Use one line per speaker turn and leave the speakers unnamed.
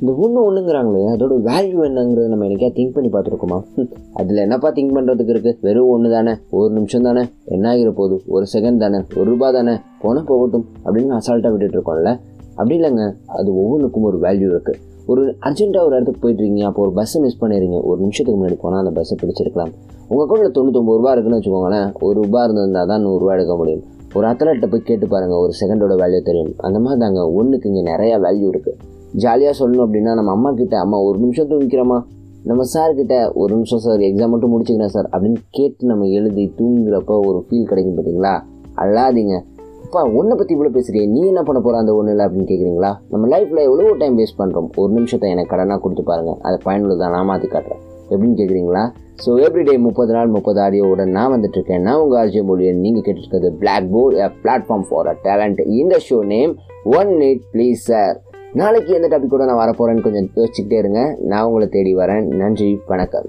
இந்த ஒன்று ஒன்றுங்கிறாங்களே அதோட வேல்யூ என்னங்கிறது நம்ம எனக்கே திங்க் பண்ணி பார்த்துருக்கோமா? அதில் என்னப்பா திங்க் பண்ணுறதுக்கு இருக்குது வெறும் ஒன்று தானே? ஒரு நிமிஷம் தானே? என்ன ஆகிற போகுது? ஒரு செகண்ட் தானே? ஒரு ரூபா தானே? போனால் போகட்டும் அப்படின்னு அசால்ட்டாக விட்டுட்டு இருக்கோம்ல. அப்படி இல்லைங்க அது ஒவ்வொன்றுக்கும் ஒரு வேல்யூ இருக்குது ஒரு அர்ஜென்ட்டாக ஒரு இடத்துக்கு போயிட்டுருக்கீங்க அப்போ ஒரு பஸ்ஸை மிஸ் பண்ணிடுறீங்க. ஒரு நிமிஷத்துக்கு முன்னாடி போனால் அந்த பஸ்ஸை பிடிச்சிருக்கலாம். உங்கள் அக்கௌண்ட்டில் தொண்ணூத்தொம்பது ரூபா இருக்குன்னு வச்சுக்கோங்களேன் ஒரு ரூபா இருந்திருந்தால் தான் நூறுரூவா எடுக்க முடியும். ஒரு அத்லெட்டை போய் கேட்டு பாருங்கள் ஒரு செகண்டோட வேல்யூ தெரியும். அந்த மாதிரி தாங்க ஒன்றுக்கு இங்கே நிறையா வேல்யூ இருக்குது ஜாலியாக சொல்லணும் அப்படின்னா நம்ம அம்மா கிட்ட அம்மா ஒரு நிமிஷம் தூங்கிக்கிறோமா நம்ம சார்கிட்ட ஒரு நிமிஷம் சார் எக்ஸாம் மட்டும் முடிச்சுக்கிறேன் சார் அப்படின்னு கேட்டு நம்ம எழுதி தூங்குறப்போ ஒரு ஃபீல் கிடைக்கும் பார்த்தீங்களா அழாதீங்க. அப்பா ஒன்றை பற்றி இவ்வளோ பேசுகிறீங்க நீ என்ன பண்ண போகிற அந்த ஒன்றும் இல்லை அப்படின்னு கேட்குறீங்களா நம்ம லைஃப்பில் எவ்வளோ டைம் வேஸ்ட் பண்ணுறோம் ஒரு நிமிஷத்தை எனக்கு கடனாக கொடுத்து பாருங்கள் அதை பயனுள்ளதாக நான் மாற்றி காட்டுறேன். எப்படின்னு கேட்குறீங்களா ஸோ எவ்ரிடே முப்பது நாள் முப்பது ஆடியோட நான் வந்துட்டுருக்கேன். நான் உங்கள் ஆர்ஜே மொழியன். நீங்கள் கேட்டுருக்கிறது black board platform for a talent இந்த show name one eight please sir நாளைக்கு எந்த டாபிக் கூட நான் வரப்போகிறேன்னு கொஞ்சம் யோசிச்சுக்கிட்டே இருங்க. நான் உங்களை தேடி வரேன். நன்றி வணக்கம்.